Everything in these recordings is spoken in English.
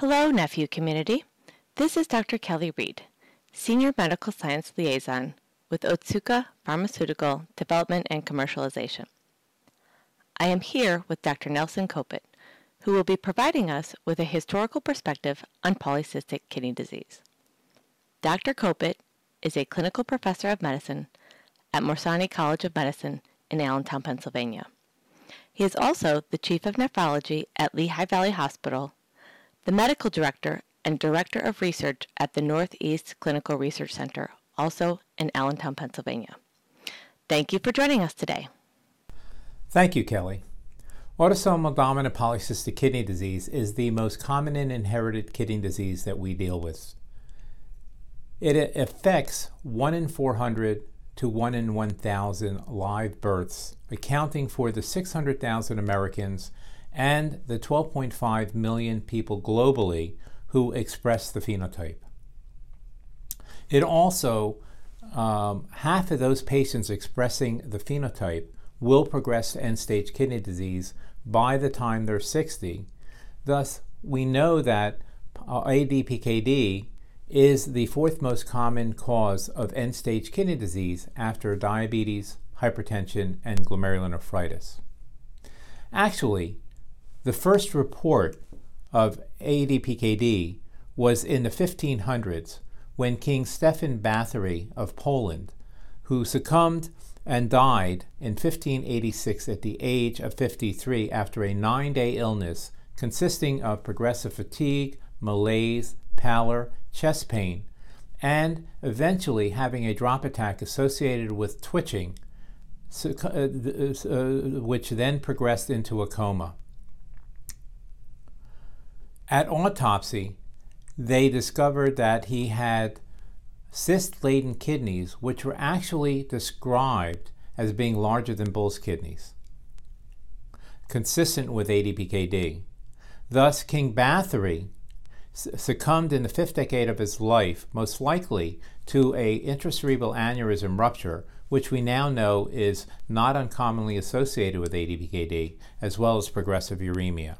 Hello, NephU community. This is Dr. Kelly Reed, Senior Medical Science Liaison with Otsuka Pharmaceutical Development and Commercialization. I am here with Dr. Nelson Kopyt, who will be providing us with a historical perspective on polycystic kidney disease. Dr. Kopyt is a clinical professor of medicine at Morsani College of Medicine in Allentown, Pennsylvania. He is also the chief of nephrology at Lehigh Valley Hospital, the medical director and director of research at the Northeast Clinical Research Center, also in Allentown, Pennsylvania. Thank you for joining us today. Thank you, Kelly. Autosomal dominant polycystic kidney disease is the most common and inherited kidney disease that we deal with. It affects 1 in 400 to 1 in 1,000 live births, accounting for the 600,000 Americans and the 12.5 million people globally who express the phenotype. It also, um, half of those patients expressing the phenotype will progress to end stage kidney disease by the time they're 60. Thus, we know that uh, ADPKD is the fourth most common cause of end stage kidney disease after diabetes, hypertension, and glomerulonephritis. Actually, the first report of ADPKD was in the 1500s when King Stefan Bathory of Poland, who succumbed and died in 1586 at the age of 53 after a nine day illness consisting of progressive fatigue, malaise, pallor, chest pain, and eventually having a drop attack associated with twitching, uh, uh, which then progressed into a coma. At autopsy, they discovered that he had cyst laden kidneys, which were actually described as being larger than bull's kidneys, consistent with ADPKD. Thus, King Bathory succumbed in the fifth decade of his life, most likely to a intracerebral aneurysm rupture, which we now know is not uncommonly associated with ADPKD, as well as progressive uremia.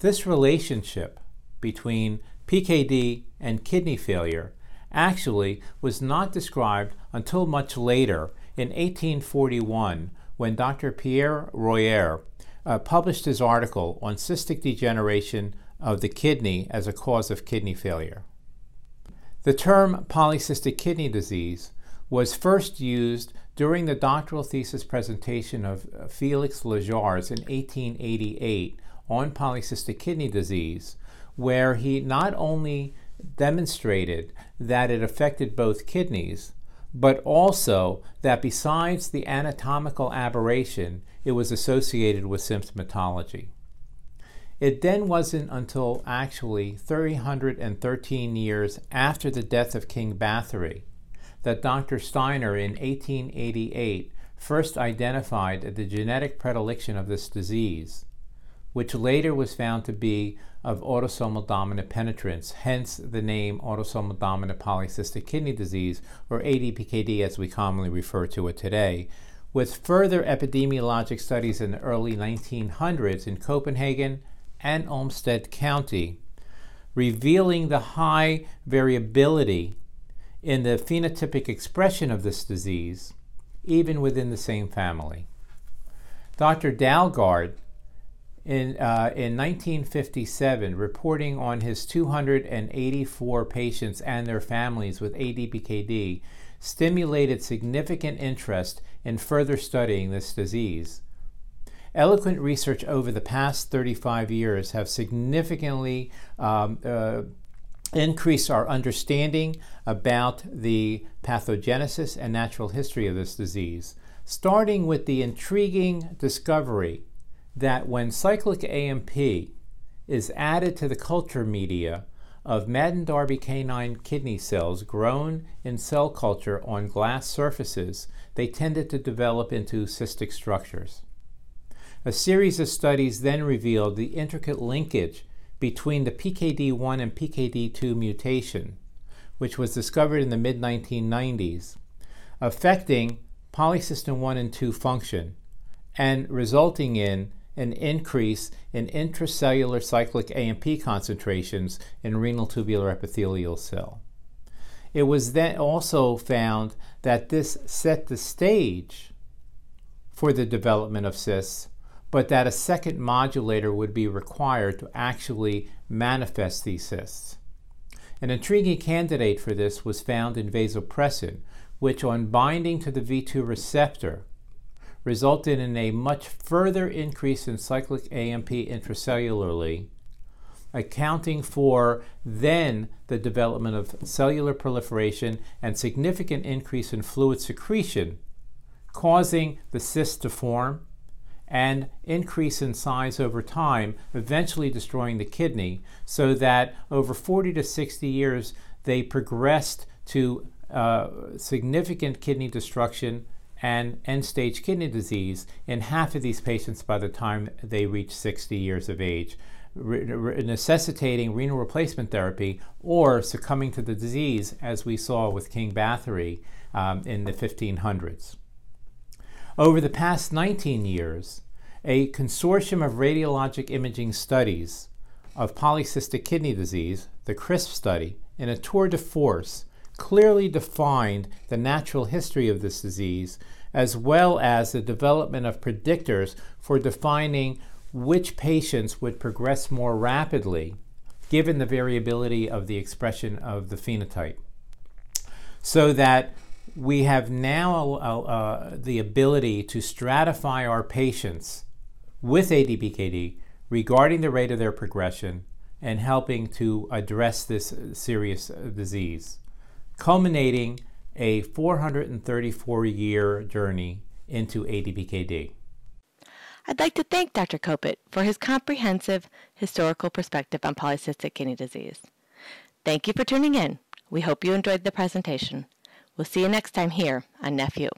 This relationship between PKD and kidney failure actually was not described until much later in 1841 when Dr. Pierre Rayer uh, published his article on cystic degeneration of the kidney as a cause of kidney failure. The term polycystic kidney disease was first used during the doctoral thesis presentation of uh, Felix Lejars in 1888 on polycystic kidney disease, where he not only demonstrated that it affected both kidneys, but also that besides the anatomical aberration, it was associated with symptomatology. It then wasn't until actually 313 years after the death of King Bathory that Dr. Steiner in 1888 first identified the genetic predilection of this disease, which later was found to be of autosomal dominant penetrance, hence the name autosomal dominant polycystic kidney disease, or ADPKD as we commonly refer to it today, with further epidemiologic studies in the early 1900s in Copenhagen and Olmsted County, revealing the high variability in the phenotypic expression of this disease, even within the same family. Dr. Dalgaard, in, uh, in 1957, reporting on his 284 patients and their families with ADPKD, stimulated significant interest in further studying this disease. Eloquent research over the past 35 years have significantly um, uh, increased our understanding about the pathogenesis and natural history of this disease, starting with the intriguing discovery that when cyclic AMP is added to the culture media of Madin-Darby canine kidney cells grown in cell culture on glass surfaces, they tended to develop into cystic structures. A series of studies then revealed the intricate linkage between the PKD1 and PKD2 mutation, which was discovered in the mid 1990s, affecting polycystin 1 and 2 function and resulting in an increase in intracellular cyclic AMP concentrations in renal tubular epithelial cell. It was then also found that this set the stage for the development of cysts, but that a second modulator would be required to actually manifest these cysts. An intriguing candidate for this was found in vasopressin, which, on binding to the V2 receptor, resulted in a much further increase in cyclic AMP intracellularly, accounting for then the development of cellular proliferation and significant increase in fluid secretion, causing the cyst to form and increase in size over time, eventually destroying the kidney, so that over 40 to 60 years they progressed to uh, significant kidney destruction and end stage kidney disease in half of these patients by the time they reach 60 years of age, re- necessitating renal replacement therapy or succumbing to the disease, as we saw with King Bathory um, in the 1500s. Over the past 19 years, a consortium of radiologic imaging studies of polycystic kidney disease, the CRISP study, in a tour de force clearly defined the natural history of this disease, as well as the development of predictors for defining which patients would progress more rapidly given the variability of the expression of the phenotype. So that we have now uh, uh, the ability to stratify our patients with ADPKD regarding the rate of their progression and helping to address this serious disease culminating a 434 year journey into ADPKD. I'd like to thank Dr. Kopyt for his comprehensive historical perspective on polycystic kidney disease. Thank you for tuning in. We hope you enjoyed the presentation. We'll see you next time here on NephU.